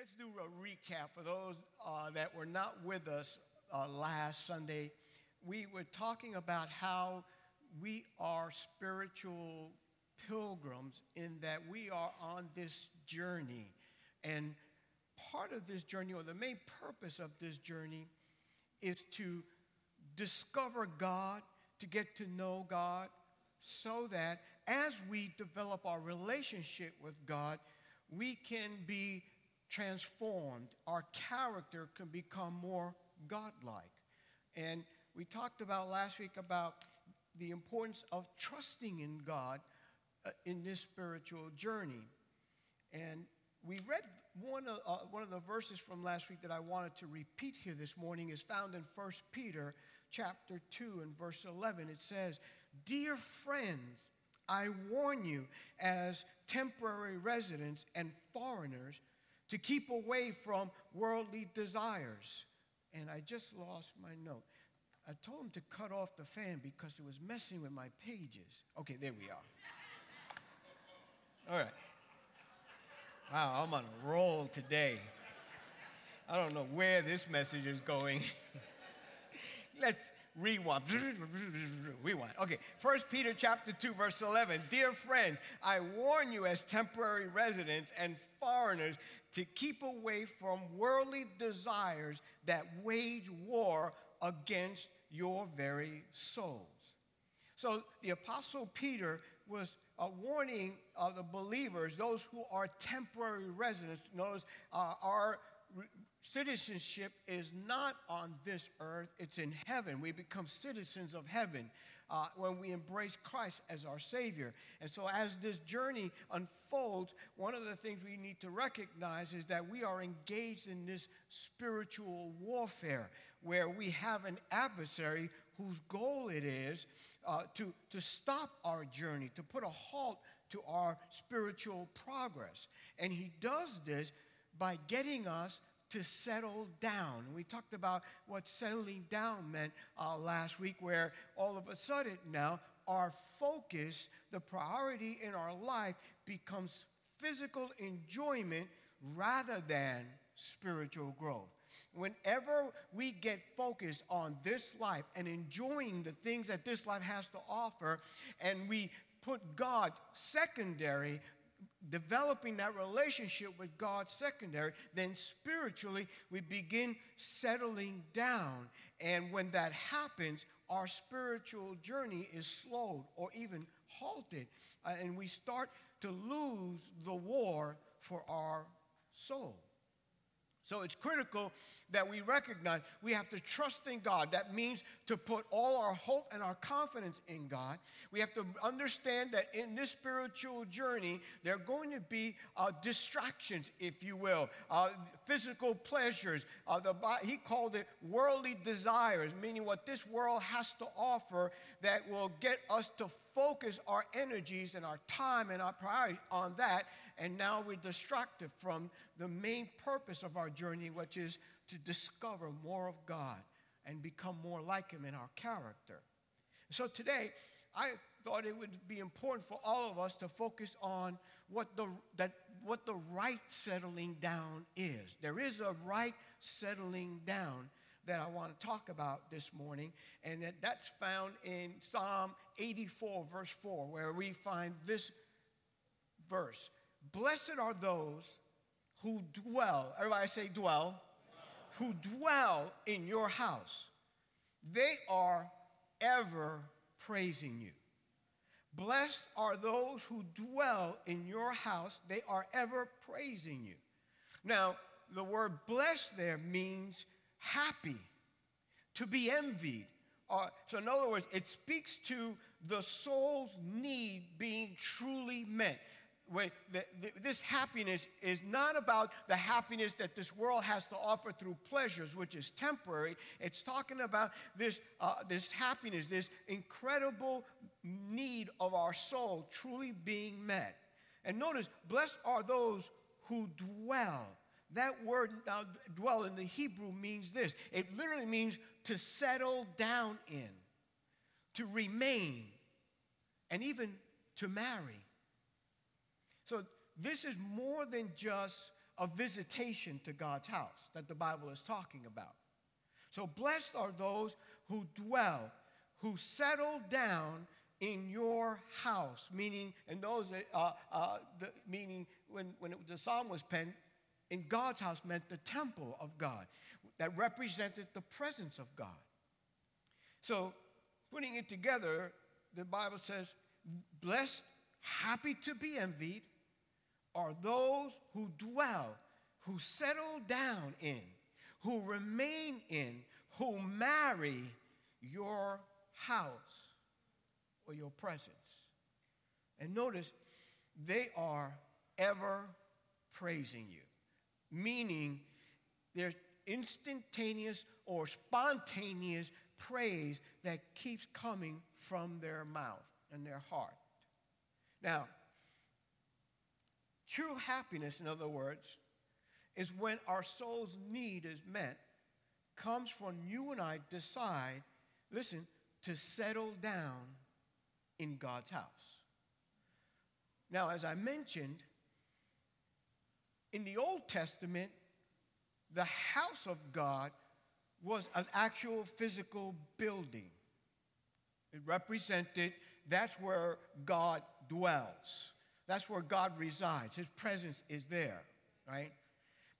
Let's do a recap for those uh, that were not with us uh, last Sunday. We were talking about how we are spiritual pilgrims in that we are on this journey. And part of this journey, or the main purpose of this journey, is to discover God, to get to know God, so that as we develop our relationship with God, we can be transformed. Our character can become more godlike. And we talked about last week about the importance of trusting in God uh, in this spiritual journey. And we read one of, uh, one of the verses from last week that I wanted to repeat here this morning is found in 1 Peter chapter 2 and verse 11. It says, Dear friends, I warn you as temporary residents and foreigners to keep away from worldly desires. And I just lost my note. I told him to cut off the fan because it was messing with my pages. Okay, there we are. All right. Wow, I'm on a roll today. I don't know where this message is going. Let's rewind. rewind. Okay, First Peter chapter 2, verse 11. Dear friends, I warn you as temporary residents and foreigners to keep away from worldly desires that wage war against your very souls. So the Apostle Peter was uh, warning uh, the believers, those who are temporary residents, notice uh, our citizenship is not on this earth, it's in heaven. We become citizens of heaven uh, when we embrace Christ as our Savior. And so, as this journey unfolds, one of the things we need to recognize is that we are engaged in this spiritual warfare where we have an adversary whose goal it is uh, to, to stop our journey, to put a halt to our spiritual progress. And he does this by getting us to settle down. We talked about what settling down meant uh, last week, where all of a sudden now our focus, the priority in our life, becomes physical enjoyment rather than spiritual growth. Whenever we get focused on this life and enjoying the things that this life has to offer, and we put God secondary, developing that relationship with God secondary, then spiritually we begin settling down. And when that happens, our spiritual journey is slowed or even halted. Uh, and we start to lose the war for our soul. So it's critical that we recognize we have to trust in God. That means to put all our hope and our confidence in God. We have to understand that in this spiritual journey, there are going to be uh, distractions, if you will, uh, physical pleasures. Uh, the, he called it worldly desires, meaning what this world has to offer that will get us to focus our energies and our time and our priority on that. And now we're distracted from the main purpose of our journey, which is to discover more of God and become more like Him in our character. So today, I thought it would be important for all of us to focus on what the, that, what the right settling down is. There is a right settling down that I want to talk about this morning, and that, that's found in Psalm 84, verse 4, where we find this verse Blessed are those who dwell, everybody say dwell, dwell. who dwell in your house. They are ever praising you. Blessed are those who dwell in your house. They are ever praising you. Now, the word blessed there means happy, to be envied. Uh, so, in other words, it speaks to the soul's need being truly met when the, the, this happiness is not about the happiness that this world has to offer through pleasures, which is temporary. It's talking about this, uh, this happiness, this incredible need of our soul truly being met. And notice, blessed are those who dwell. That word now, dwell in the Hebrew means this it literally means to settle down in, to remain, and even to marry. So this is more than just a visitation to God's house that the Bible is talking about. So blessed are those who dwell, who settle down in your house, meaning, and those, uh, uh, the, meaning when, when it, the psalm was penned, in God's house meant the temple of God that represented the presence of God. So, putting it together, the Bible says, blessed, happy to be envied are those who dwell, who settle down in, who remain in, who marry your house or your presence. And notice, they are ever praising you, meaning there's instantaneous or spontaneous praise that keeps coming from their mouth and their heart. Now, true happiness, in other words, is when our soul's need is met, comes from you and I decide, listen, to settle down in God's house. Now, as I mentioned, in the Old Testament, the house of God was an actual physical building. It represented that's where God dwells. That's where God resides. His presence is there, right?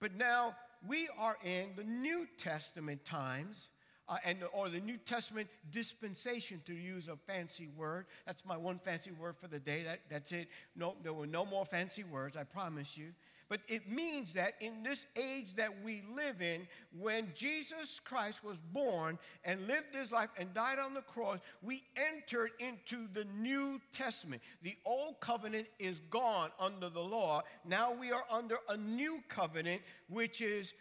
But now we are in the New Testament times, uh, and or the New Testament dispensation, to use a fancy word. That's my one fancy word for the day. That, that's it. No, there were no more fancy words. I promise you. But it means that in this age that we live in, when Jesus Christ was born and lived his life and died on the cross, we entered into the New Testament. The old covenant is gone under the law. Now we are under a new covenant, which is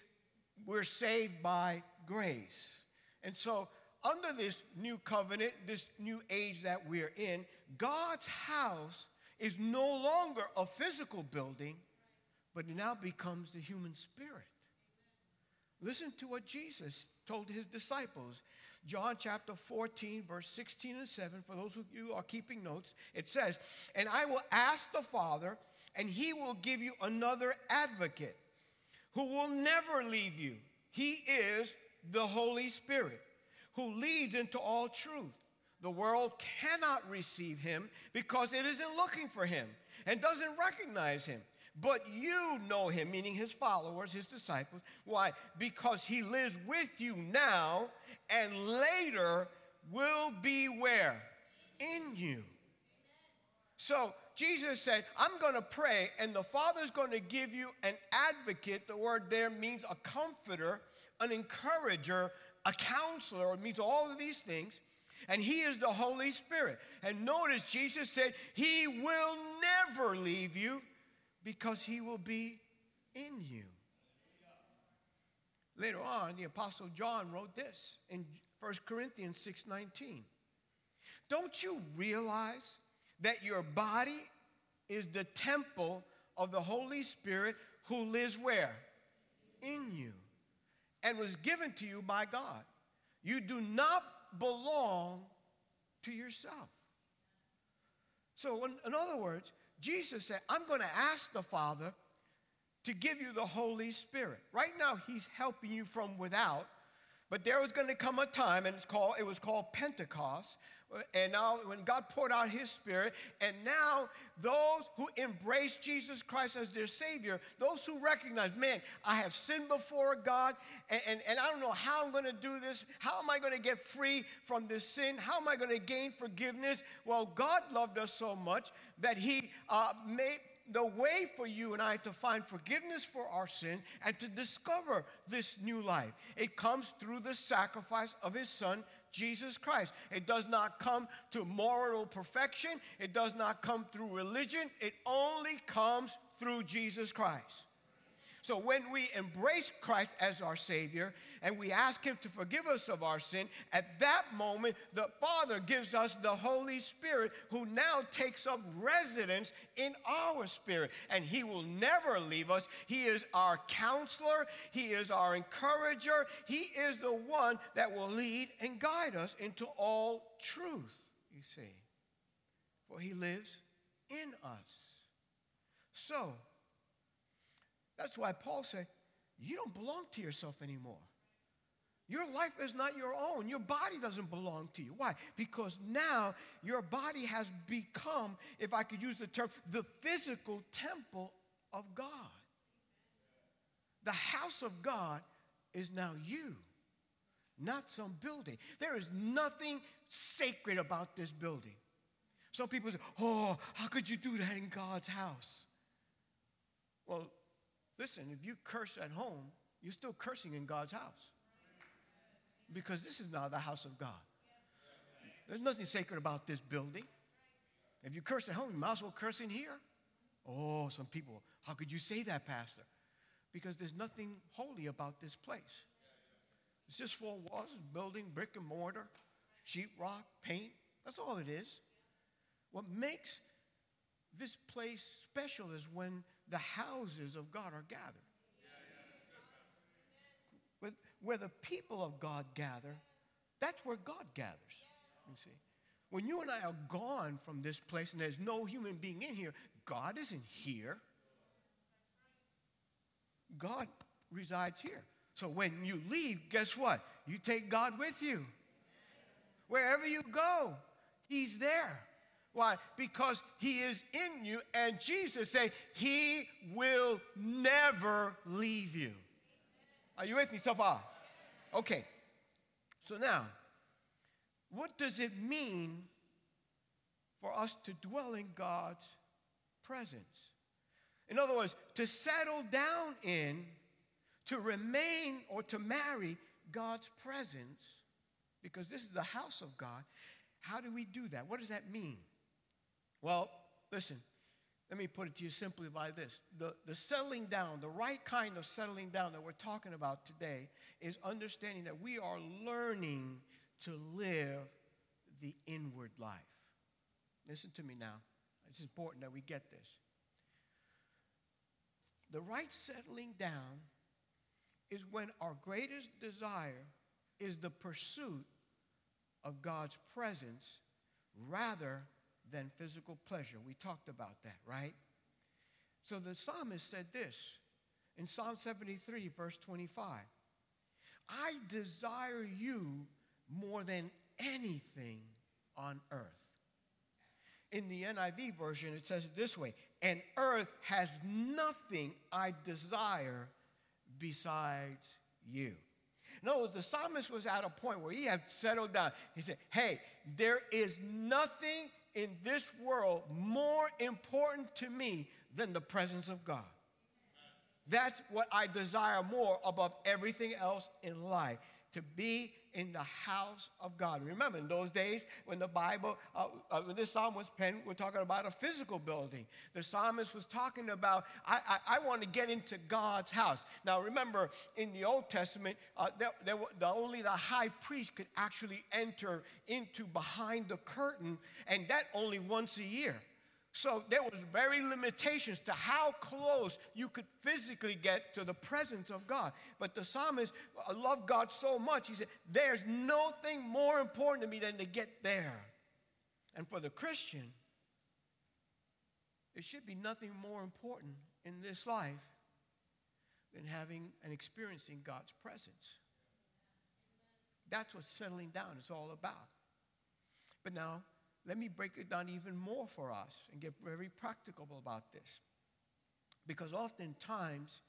we're saved by grace. And so, under this new covenant, this new age that we're in, God's house is no longer a physical building but it now becomes the human spirit. Listen to what Jesus told his disciples. John chapter 14, verse 16 and 7, for those of you are keeping notes, it says, And I will ask the Father, and he will give you another advocate who will never leave you. He is the Holy Spirit who leads into all truth. The world cannot receive him because it isn't looking for him and doesn't recognize him. But you know him, meaning his followers, his disciples. Why? Because he lives with you now and later will be where? In you. So Jesus said, I'm going to pray, and the Father's going to give you an advocate. The word there means a comforter, an encourager, a counselor. It means all of these things. And He is the Holy Spirit. And notice Jesus said, He will never leave you because he will be in you. Later on, the apostle John wrote this in 1 Corinthians 6:19. Don't you realize that your body is the temple of the Holy Spirit who lives where? In you and was given to you by God. You do not belong to yourself. So, in, in other words, Jesus said, I'm going to ask the Father to give you the Holy Spirit. Right now, He's helping you from without, but there was going to come a time, and it's called, it was called Pentecost, and now when God poured out his spirit, and now those who embrace Jesus Christ as their Savior, those who recognize, man, I have sinned before God, and, and, and I don't know how I'm to do this. How am I to get free from this sin? How am I to gain forgiveness? Well, God loved us so much that he uh, made the way for you and I to find forgiveness for our sin and to discover this new life. It comes through the sacrifice of his son, Jesus Christ. It does not come to moral perfection, it does not come through religion, it only comes through Jesus Christ. So when we embrace Christ as our Savior and we ask Him to forgive us of our sin, at that moment, the Father gives us the Holy Spirit who now takes up residence in our spirit. And He will never leave us. He is our counselor, He is our encourager, He is the one that will lead and guide us into all truth, you see. For He lives in us. So, That's why Paul said, You don't belong to yourself anymore. Your life is not your own. Your body doesn't belong to you. Why? Because now your body has become, if I could use the term, the physical temple of God. The house of God is now you, not some building. There is nothing sacred about this building. Some people say, Oh, how could you do that in God's house? Well, listen, if you curse at home, you're still cursing in God's house because this is not the house of God. There's nothing sacred about this building. If you curse at home, you might as well curse in here. Oh, some people, how could you say that, Pastor? Because there's nothing holy about this place. It's just four walls, building, brick and mortar, sheetrock, paint. That's all it is. What makes this place special is when the houses of God are gathered where the people of God gather, that's where God gathers. You see. When you and I are gone from this place and there's no human being in here, God isn't here. God resides here. So when you leave, guess what? You take God with you. Wherever you go, He's there. Why? Because He is in you, and Jesus said, He will never leave you. Are you with me so far? Okay. So now, what does it mean for us to dwell in God's presence? In other words, to settle down in, to remain or to marry God's presence, because this is the house of God. How do we do that? What does that mean? Well, listen, let me put it to you simply by this the, the settling down, the right kind of settling down that we're talking about today is understanding that we are learning to live the inward life. Listen to me now. It's important that we get this. The right settling down is when our greatest desire is the pursuit of God's presence rather than physical pleasure. We talked about that, right? So the psalmist said this in Psalm 73, verse 25 I desire you more than anything on earth. In the NIV version, it says it this way And earth has nothing I desire besides you. In other words, the psalmist was at a point where he had settled down. He said, Hey, there is nothing in this world more important to me than the presence of God. That's what I desire more above everything else in life to be in the house of God. Remember, in those days when the Bible, uh, uh, when this psalm was penned, we're talking about a physical building. The psalmist was talking about, I, I, I want to get into God's house. Now, remember, in the Old Testament, uh, there, there were, the, only the high priest could actually enter into behind the curtain, and that only once a year. So there was very limitations to how close you could physically get to the presence of God. But the psalmist loved God so much, he said, There's nothing more important to me than to get there. And for the Christian, it should be nothing more important in this life than having and experiencing God's presence. That's what settling down is all about. But now, let me break it down even more for us and get very practical about this. Because oftentimes,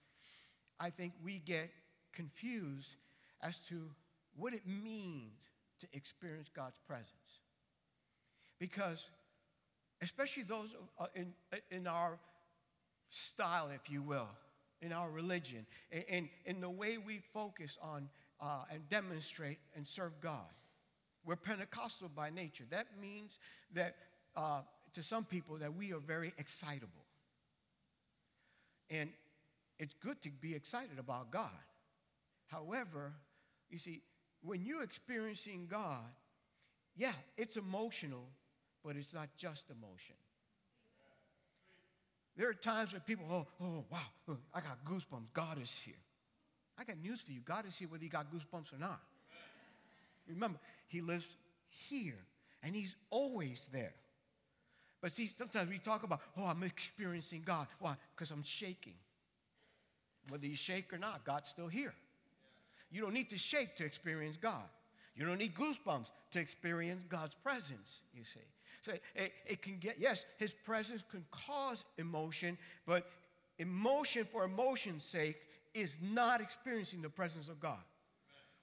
I think we get confused as to what it means to experience God's presence. Because, especially those uh, in, in our style, if you will, in our religion, in, in the way we focus on uh, and demonstrate and serve God. We're Pentecostal by nature. That means that uh, to some people that we are very excitable. And it's good to be excited about God. However, you see, when you're experiencing God, yeah, it's emotional, but it's not just emotion. There are times when people, oh, oh, wow, I got goosebumps. God is here. I got news for you. God is here whether you got goosebumps or not. Remember, He lives here, and He's always there. But see, sometimes we talk about, oh, I'm experiencing God. Why? Because I'm shaking. Whether you shake or not, God's still here. You don't need to shake to experience God. You don't need goosebumps to experience God's presence, you see. So it, it can get, yes, His presence can cause emotion, but emotion for emotion's sake is not experiencing the presence of God.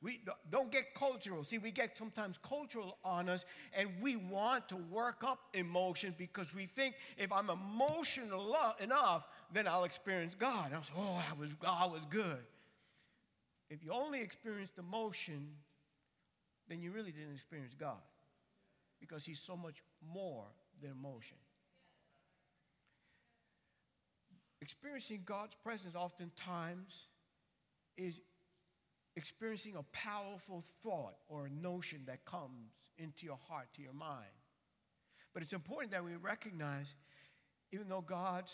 We don't get cultural. See, we get sometimes cultural on us, and we want to work up emotion because we think if I'm emotional enough, then I'll experience God. I'll say, oh, I was, God was good. If you only experienced emotion, then you really didn't experience God because He's so much more than emotion. Experiencing God's presence oftentimes is experiencing a powerful thought or a notion that comes into your heart, to your mind. But it's important that we recognize, even though God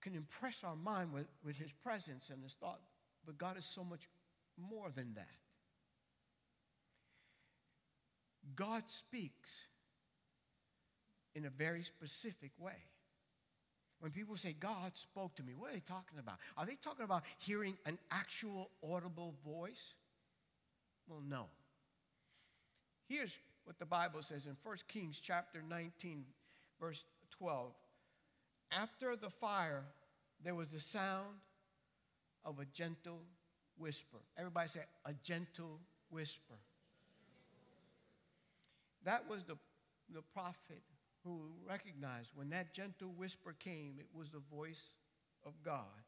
can impress our mind with, with his presence and his thought, but God is so much more than that. God speaks in a very specific way. When people say, God spoke to me, what are they talking about? Are they talking about hearing an actual audible voice? Well, no. Here's what the Bible says in 1 Kings chapter 19, verse 12. After the fire, there was the sound of a gentle whisper. Everybody say, a gentle whisper. That was the, the prophet who recognized when that gentle whisper came, it was the voice of God.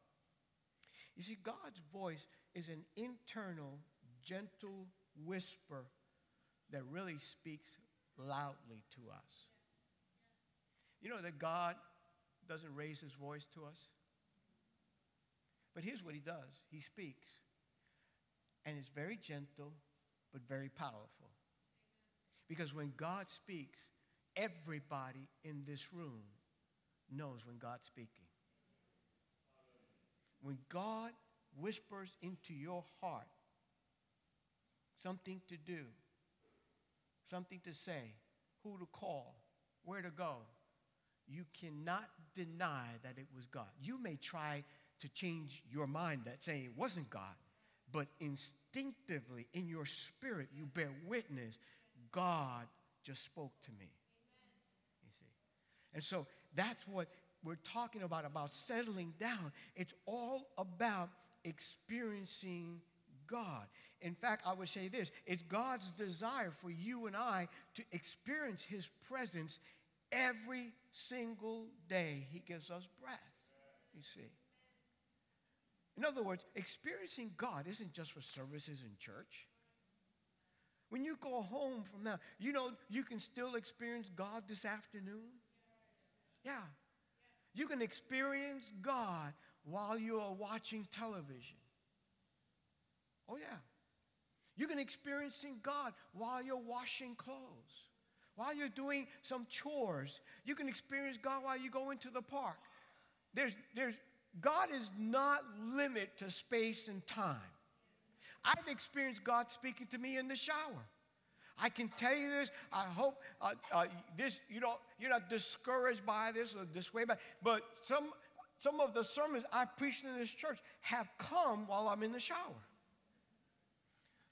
You see, God's voice is an internal, gentle whisper that really speaks loudly to us. You know that God doesn't raise his voice to us? But here's what he does he speaks, and it's very gentle, but very powerful. Because when God speaks, Everybody in this room knows when God's speaking. When God whispers into your heart something to do, something to say, who to call, where to go, you cannot deny that it was God. You may try to change your mind that saying it wasn't God, but instinctively in your spirit, you bear witness God just spoke to me. And so that's what we're talking about, about settling down. It's all about experiencing God. In fact, I would say this it's God's desire for you and I to experience His presence every single day He gives us breath. You see. In other words, experiencing God isn't just for services in church. When you go home from that, you know you can still experience God this afternoon. Yeah. You can experience God while you are watching television. Oh, yeah. You can experiencing God while you're washing clothes, while you're doing some chores. You can experience God while you go into the park. There's, there's, God is not limit to space and time. I've experienced God speaking to me in the shower. I can tell you this. I hope uh, uh, this you know you're not discouraged by this or dissuaded by. But some some of the sermons I've preached in this church have come while I'm in the shower.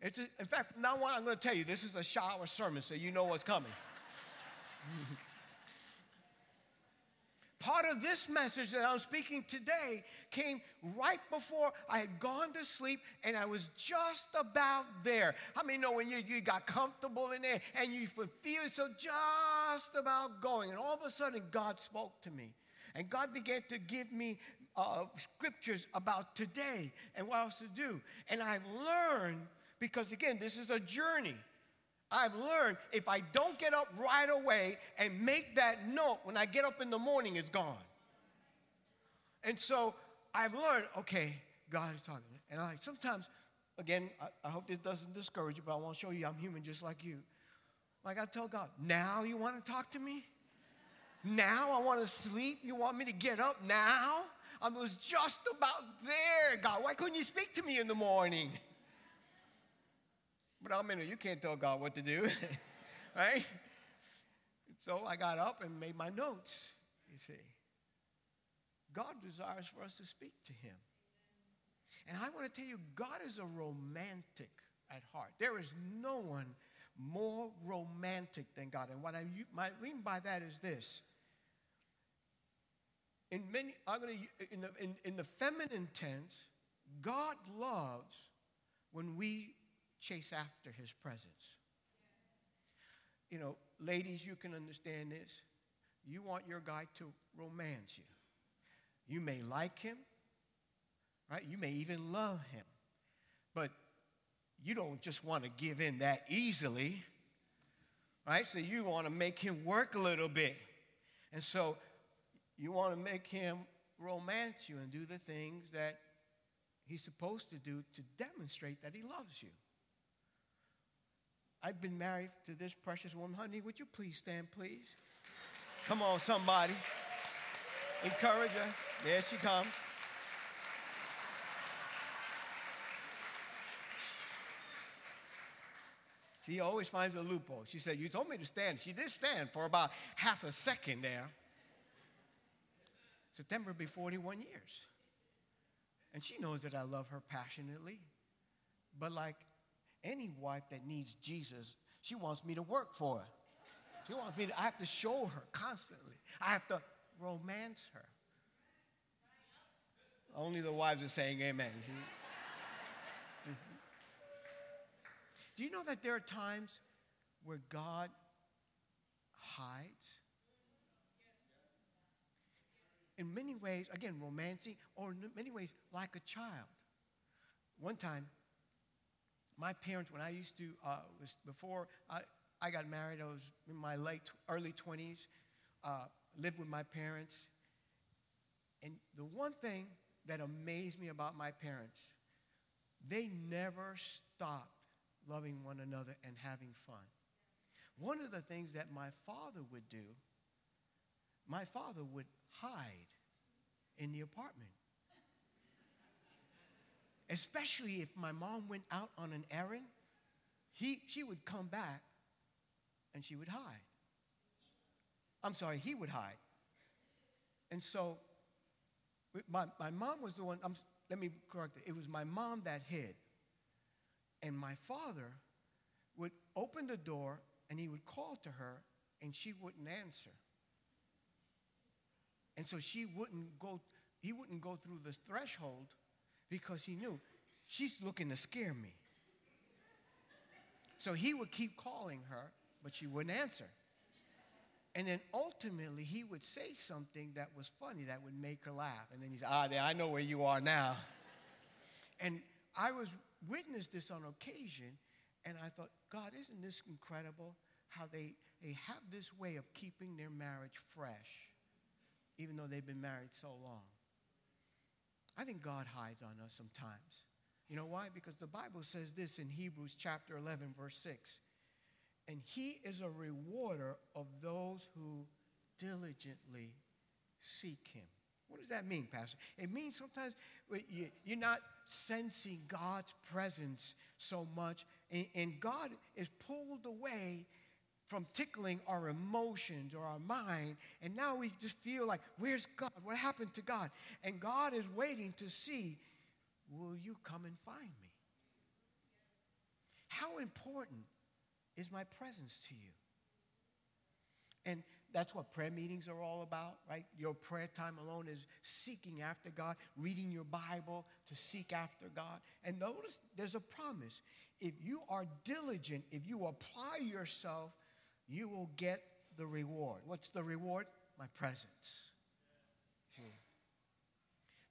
It's a, in fact now I'm going to tell you this is a shower sermon, so you know what's coming. Part of this message that I'm speaking today came right before I had gone to sleep and I was just about there. How many know when you, you got comfortable in there and you feel so just about going? And all of a sudden, God spoke to me. And God began to give me uh, scriptures about today and what else to do. And I've learned, because again, this is a journey. I've learned if I don't get up right away and make that note, when I get up in the morning, it's gone. And so I've learned, okay, God is talking. And I sometimes, again, I, I hope this doesn't discourage you, but I want to show you I'm human just like you. Like I tell God, now you want to talk to me? Now I want to sleep? You want me to get up now? I was just about there, God. Why couldn't you speak to me in the morning? But I'm in mean, you can't tell God what to do, right? So I got up and made my notes, you see. God desires for us to speak to Him. And I want to tell you, God is a romantic at heart. There is no one more romantic than God. And what I mean by that is this. In many, I'm to, in the, in, in the feminine tense, God loves when we chase after his presence. You know, ladies, you can understand this. You want your guy to romance you. You may like him, right? You may even love him. But you don't just want to give in that easily, right? So you want to make him work a little bit. And so you want to make him romance you and do the things that he's supposed to do to demonstrate that he loves you. I've been married to this precious woman. Honey, would you please stand, please? Come on, somebody. Encourage her. There she comes. She always finds a loophole. She said, You told me to stand. She did stand for about half a second there. September will be 41 years. And she knows that I love her passionately. But like any wife that needs Jesus, she wants me to work for her. She wants me to, I have to show her constantly. I have to romance her. Only the wives are saying amen. Mm-hmm. Do you know that there are times where God hides? In many ways, again, romancing, or in many ways, like a child. One time, my parents, when I used to, uh, was before I, I got married, I was in my late, early 20s, uh, lived with my parents. And the one thing that amazed me about my parents, they never stopped loving one another and having fun. One of the things that my father would do, my father would hide in the apartment. Especially if my mom went out on an errand, he, she would come back and she would hide. I'm sorry, he would hide. And so my, my mom was the one, I'm, let me correct it. It was my mom that hid. And my father would open the door and he would call to her and she wouldn't answer. And so she wouldn't go, he wouldn't go through the threshold because he knew she's looking to scare me. So he would keep calling her, but she wouldn't answer. And then ultimately, he would say something that was funny that would make her laugh. And then he's, ah, there, I know where you are now. and I was witnessed this on occasion, and I thought, God, isn't this incredible how they, they have this way of keeping their marriage fresh, even though they've been married so long? I think God hides on us sometimes. You know why? Because the Bible says this in Hebrews chapter 11, verse 6. And he is a rewarder of those who diligently seek him. What does that mean, Pastor? It means sometimes you're not sensing God's presence so much, and God is pulled away from tickling our emotions or our mind, and now we just feel like, where's God? What happened to God? And God is waiting to see, will you come and find me? How important is my presence to you? And that's what prayer meetings are all about, right? Your prayer time alone is seeking after God, reading your Bible to seek after God. And notice there's a promise. If you are diligent, if you apply yourself, you will get the reward. What's the reward? My presence. See?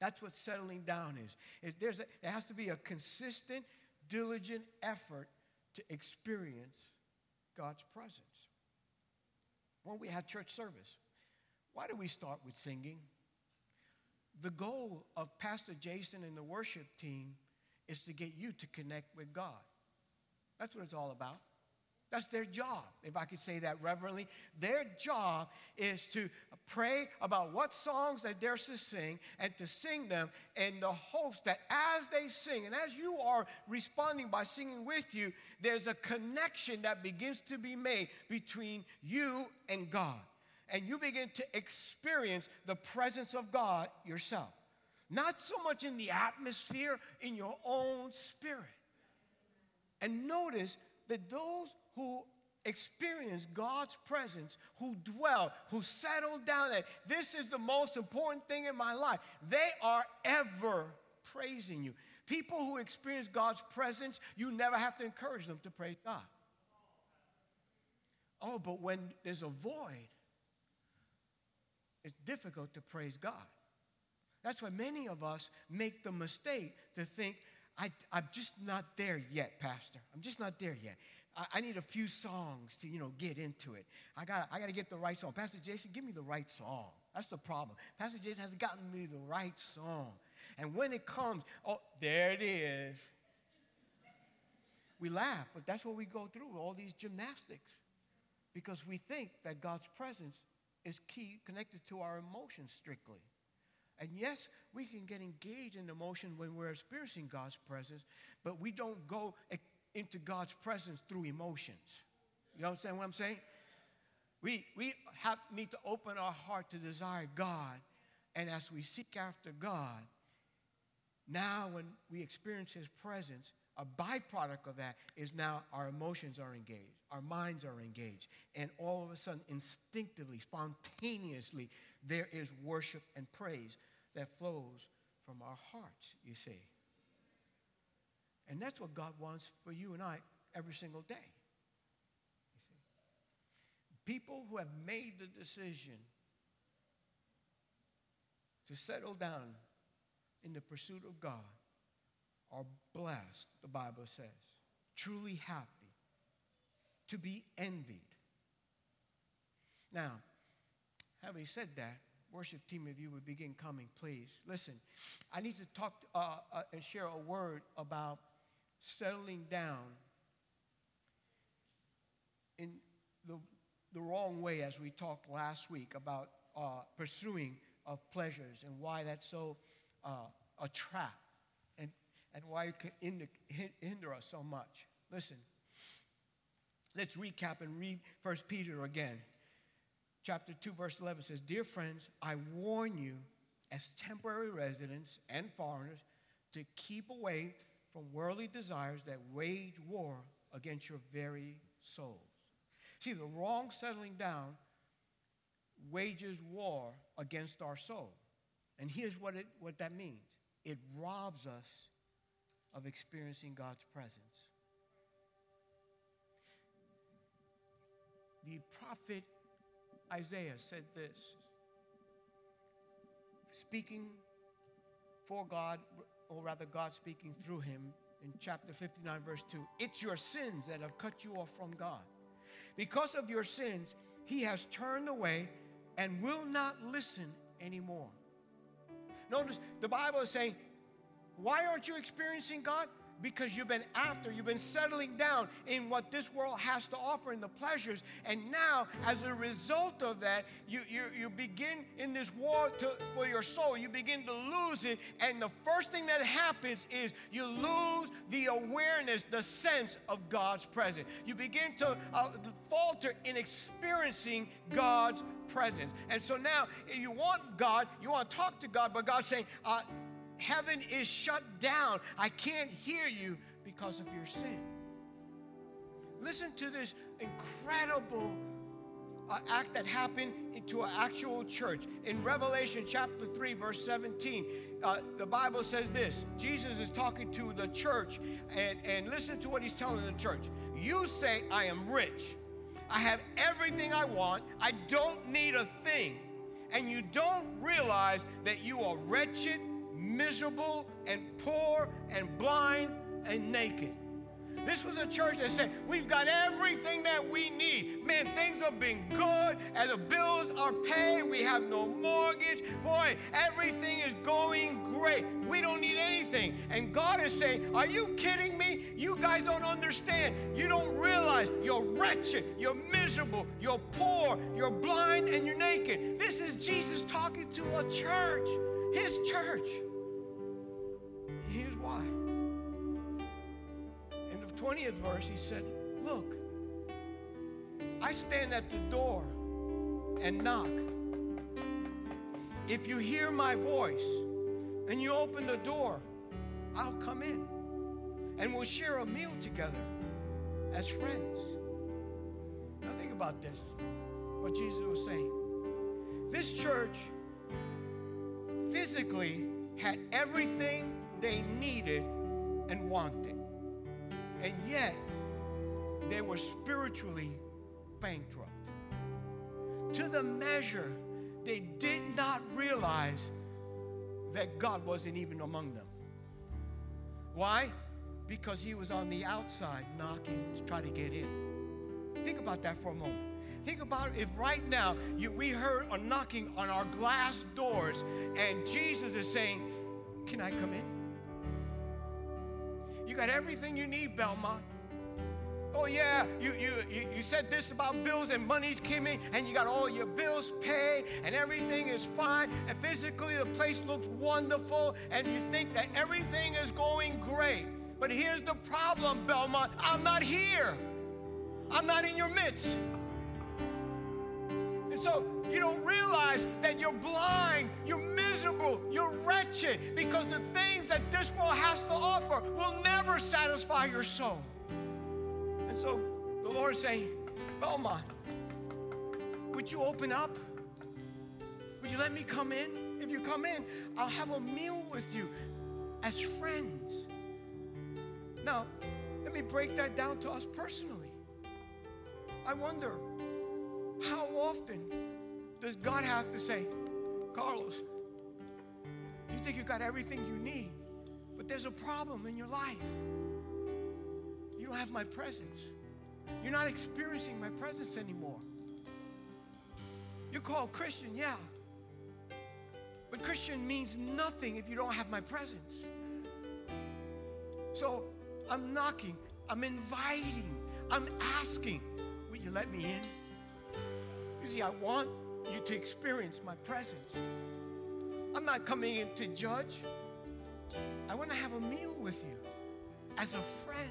That's what settling down is. is there's a, there has to be a consistent, diligent effort to experience God's presence. When we have church service, why do we start with singing? The goal of Pastor Jason and the worship team is to get you to connect with God. That's what it's all about. That's their job, if I could say that reverently. Their job is to pray about what songs that they're to sing and to sing them in the hopes that as they sing and as you are responding by singing with you, there's a connection that begins to be made between you and God. And you begin to experience the presence of God yourself. Not so much in the atmosphere, in your own spirit. And notice that those who experience God's presence, who dwell, who settle down that this is the most important thing in my life, they are ever praising you. People who experience God's presence, you never have to encourage them to praise God. Oh, but when there's a void, it's difficult to praise God. That's why many of us make the mistake to think, I, am just not there yet, Pastor. I'm just not there yet. I, I, need a few songs to, you know, get into it. I got, I got to get the right song. Pastor Jason, give me the right song. That's the problem. Pastor Jason hasn't gotten me the right song. And when it comes, oh, there it is. We laugh, but that's what we go through, all these gymnastics. Because we think that God's presence is key, connected to our emotions strictly. And yes, we can get engaged in emotion when we're experiencing God's presence, but we don't go into God's presence through emotions. You understand what I'm saying? We, we have, need to open our heart to desire God. And as we seek after God, now when we experience His presence, a byproduct of that is now our emotions are engaged, our minds are engaged, and all of a sudden, instinctively, spontaneously, there is worship and praise that flows from our hearts, you see. And that's what God wants for you and I every single day. You see. People who have made the decision to settle down in the pursuit of God are blessed, the Bible says, truly happy, to be envied. Now, having said that, worship team, if you would begin coming, please. Listen, I need to talk uh, uh, and share a word about settling down in the, the wrong way, as we talked last week about uh, pursuing of pleasures and why that's so uh, a trap and, and why it can hinder, hinder us so much. Listen, let's recap and read First Peter again. Chapter 2, verse 11 says, Dear friends, I warn you as temporary residents and foreigners to keep away from worldly desires that wage war against your very souls. See, the wrong settling down wages war against our soul. And here's what, it, what that means it robs us of experiencing God's presence. The prophet Isaiah said this speaking for God, or rather, God speaking through him in chapter 59, verse 2. It's your sins that have cut you off from God. Because of your sins, he has turned away and will not listen anymore. Notice the Bible is saying, why aren't you experiencing God? Because you've been after, you've been settling down in what this world has to offer in the pleasures. And now, as a result of that, you, you, you begin in this war to, for your soul. You begin to lose it. And the first thing that happens is you lose the awareness, the sense of God's presence. You begin to uh, falter in experiencing God's presence. And so now you want God, you want to talk to God, but God's saying, uh, Heaven is shut down. I can't hear you because of your sin. Listen to this incredible uh, act that happened into an actual church. In Revelation chapter 3, verse 17, uh, the Bible says this Jesus is talking to the church, and, and listen to what he's telling the church. You say, I am rich, I have everything I want, I don't need a thing. And you don't realize that you are wretched miserable and poor and blind and naked. This was a church that said, We've got everything that we need. Man, things have been good, and the bills are paid. We have no mortgage. Boy, everything is going great. We don't need anything. And God is saying, Are you kidding me? You guys don't understand. You don't realize you're wretched, you're miserable, you're poor, you're blind, and you're naked. This is Jesus talking to a church, his church. Here's why. In the 20th verse, he said, Look, I stand at the door and knock. If you hear my voice, and you open the door, I'll come in and we'll share a meal together as friends. Now, think about this what Jesus was saying. This church physically had everything they needed and wanted, and yet they were spiritually bankrupt. To the measure they did not realize that God wasn't even among them. Why? Because he was on the outside knocking to try to get in. Think about that for a moment. Think about if right now you, we heard a knocking on our glass doors and Jesus is saying, Can I come in? You got everything you need, Belmont. Oh, yeah, you, you, you, said this about bills and money's coming, and you got all your bills paid, and everything is fine, and physically the place looks wonderful, and you think that everything is going great. But here's the problem, Belmont I'm not here, I'm not in your midst. And so you don't realize that you're blind, you're miserable, you're wretched because the things that this world has to offer will never satisfy your soul. And so the Lord is saying, Belmont, would you open up? Would you let me come in? If you come in, I'll have a meal with you as friends. Now, let me break that down to us personally. I wonder often does God have to say, Carlos, you think you got everything you need, but there's a problem in your life. You don't have my presence. You're not experiencing my presence anymore. You're called Christian, yeah. But Christian means nothing if you don't have my presence. So I'm knocking, I'm inviting, I'm asking, will you let me in? See, I want you to experience my presence. I'm not coming in to judge. I want to have a meal with you as a friend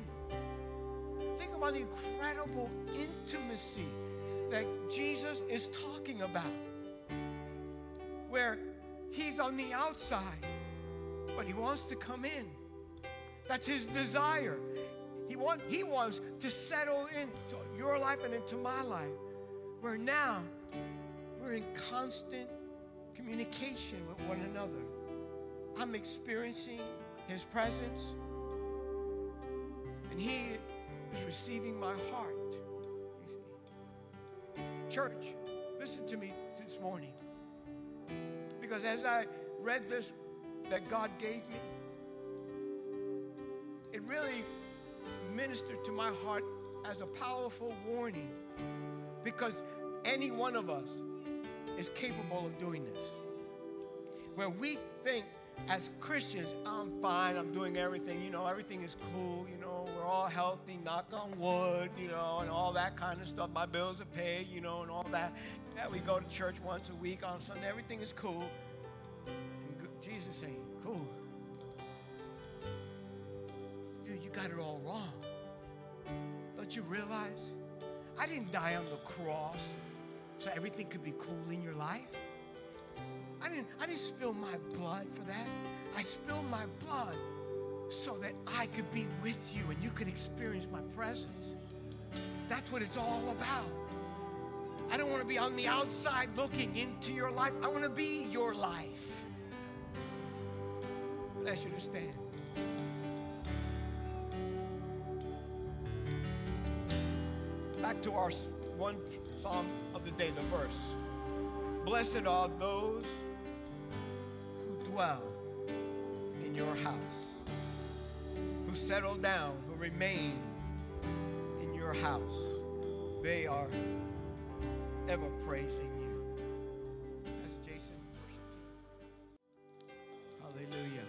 Think about the incredible intimacy that Jesus is talking about, where he's on the outside, but he wants to come in. That's his desire. He, want, he wants to settle into your life and into my life, where now we're in constant communication with one another. I'm experiencing his presence, and he is receiving my heart. Church, listen to me this morning. Because as I read this that God gave me, it really ministered to my heart as a powerful warning. Because any one of us is capable of doing this. Where we think as Christians, I'm fine, I'm doing everything, you know, everything is cool, you know, we're all healthy, knock on wood, you know, and all that kind of stuff. My bills are paid, you know, and all that. Yeah, we go to church once a week on Sunday, everything is cool. And Jesus saying, cool. Dude, you got it all wrong. Don't you realize? I didn't die on the cross so everything could be cool in your life. I didn't, I didn't spill my blood for that. I spilled my blood so that I could be with you and you could experience my presence. That's what it's all about. I don't want to be on the outside looking into your life. I want to be your life. Ask you to stand. Back to our one psalm of the day, the verse. Blessed are those who dwell in your house, who settle down, who remain in your house. They are ever praising you. That's Jason. Hallelujah.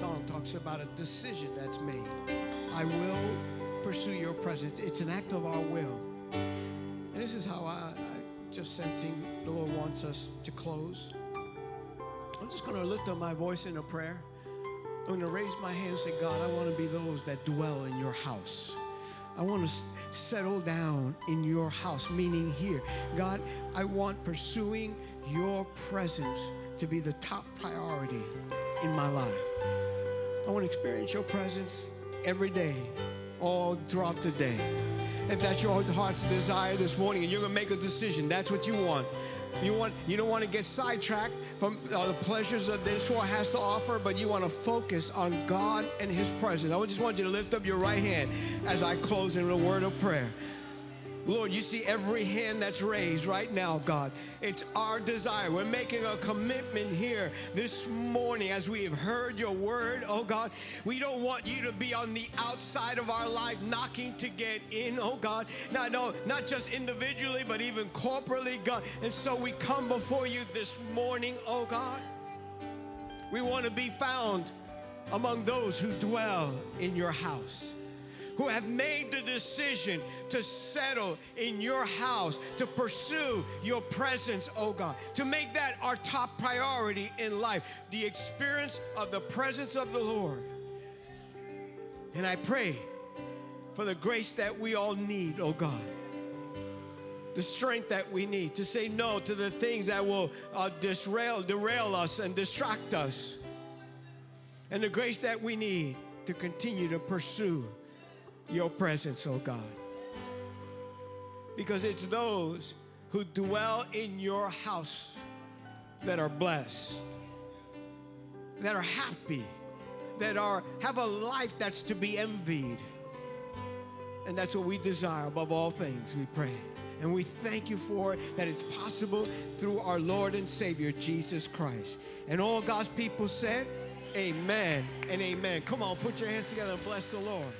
Song talks about a decision that's made. I will pursue your presence. It's an act of our will. And this is how I, just sensing the Lord wants us to close. I'm just going to lift up my voice in a prayer. I'm going to raise my hand and say, God, I want to be those that dwell in your house. I want to settle down in your house, meaning here. God, I want pursuing your presence to be the top priority in my life. I want to experience your presence every day, all throughout the day. If that's your heart's desire this morning and you're going to make a decision, that's what you want. You want you don't want to get sidetracked from uh, the pleasures that this world has to offer, but you want to focus on God and His presence. I just want you to lift up your right hand as I close in a word of prayer. Lord, you see every hand that's raised right now, God. It's our desire. We're making a commitment here this morning as we have heard your word, oh God. We don't want you to be on the outside of our life knocking to get in, oh God. Not, no, not just individually, but even corporately, God. And so we come before you this morning, oh God. We want to be found among those who dwell in your house who have made the decision to settle in your house, to pursue your presence, oh God, to make that our top priority in life, the experience of the presence of the Lord. And I pray for the grace that we all need, oh God. The strength that we need to say no to the things that will uh, disrail, derail us and distract us. And the grace that we need to continue to pursue your presence, oh God. Because it's those who dwell in your house that are blessed, that are happy, that are have a life that's to be envied. And that's what we desire above all things, we pray. And we thank you for it, that it's possible through our Lord and Savior, Jesus Christ. And all God's people said, Amen and amen. Come on, put your hands together and bless the Lord.